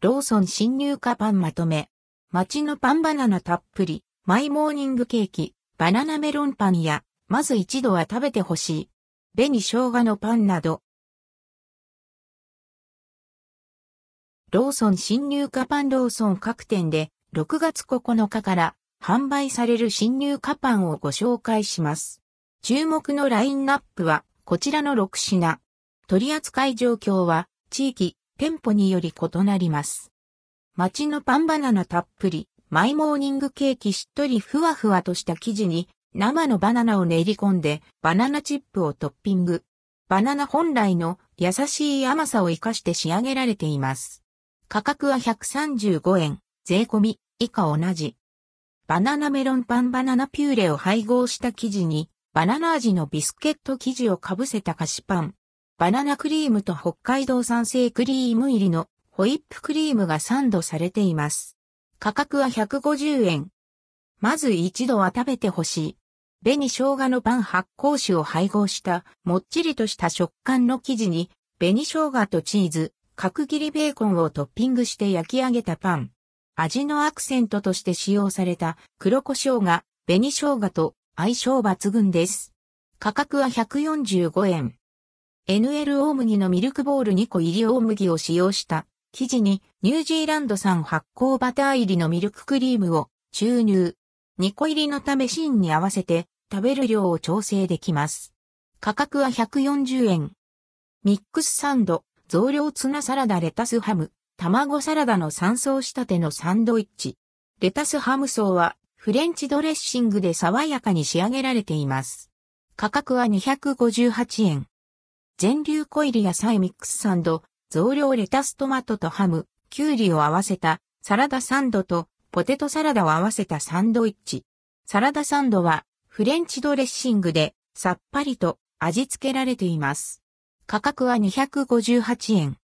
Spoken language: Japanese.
ローソン新入荷パンまとめ。街のパンバナナたっぷり、マイモーニングケーキ、バナナメロンパンや、まず一度は食べてほしい。紅生姜のパンなど。ローソン新入荷パンローソン各店で6月9日から販売される新入荷パンをご紹介します。注目のラインナップはこちらの6品。取扱状況は地域、店舗により異なります。街のパンバナナたっぷり、マイモーニングケーキしっとりふわふわとした生地に生のバナナを練り込んでバナナチップをトッピング。バナナ本来の優しい甘さを活かして仕上げられています。価格は135円、税込み、以下同じ。バナナメロンパンバナナピューレを配合した生地に、バナナ味のビスケット生地をかぶせた菓子パン。バナナクリームと北海道産生クリーム入りのホイップクリームがサンドされています。価格は150円。まず一度は食べてほしい。紅生姜のパン発酵酒を配合したもっちりとした食感の生地に紅生姜とチーズ、角切りベーコンをトッピングして焼き上げたパン。味のアクセントとして使用された黒胡椒が紅生姜と相性抜群です。価格は145円。NL 大麦のミルクボール2個入り大麦を使用した生地にニュージーランド産発酵バター入りのミルククリームを注入。2個入りのため芯に合わせて食べる量を調整できます。価格は140円。ミックスサンド、増量ツナサラダレタスハム、卵サラダの3層仕立てのサンドイッチ。レタスハム層はフレンチドレッシングで爽やかに仕上げられています。価格は258円。全粒粉入り野菜ミックスサンド、増量レタストマトとハム、キュウリを合わせたサラダサンドとポテトサラダを合わせたサンドイッチ。サラダサンドはフレンチドレッシングでさっぱりと味付けられています。価格は258円。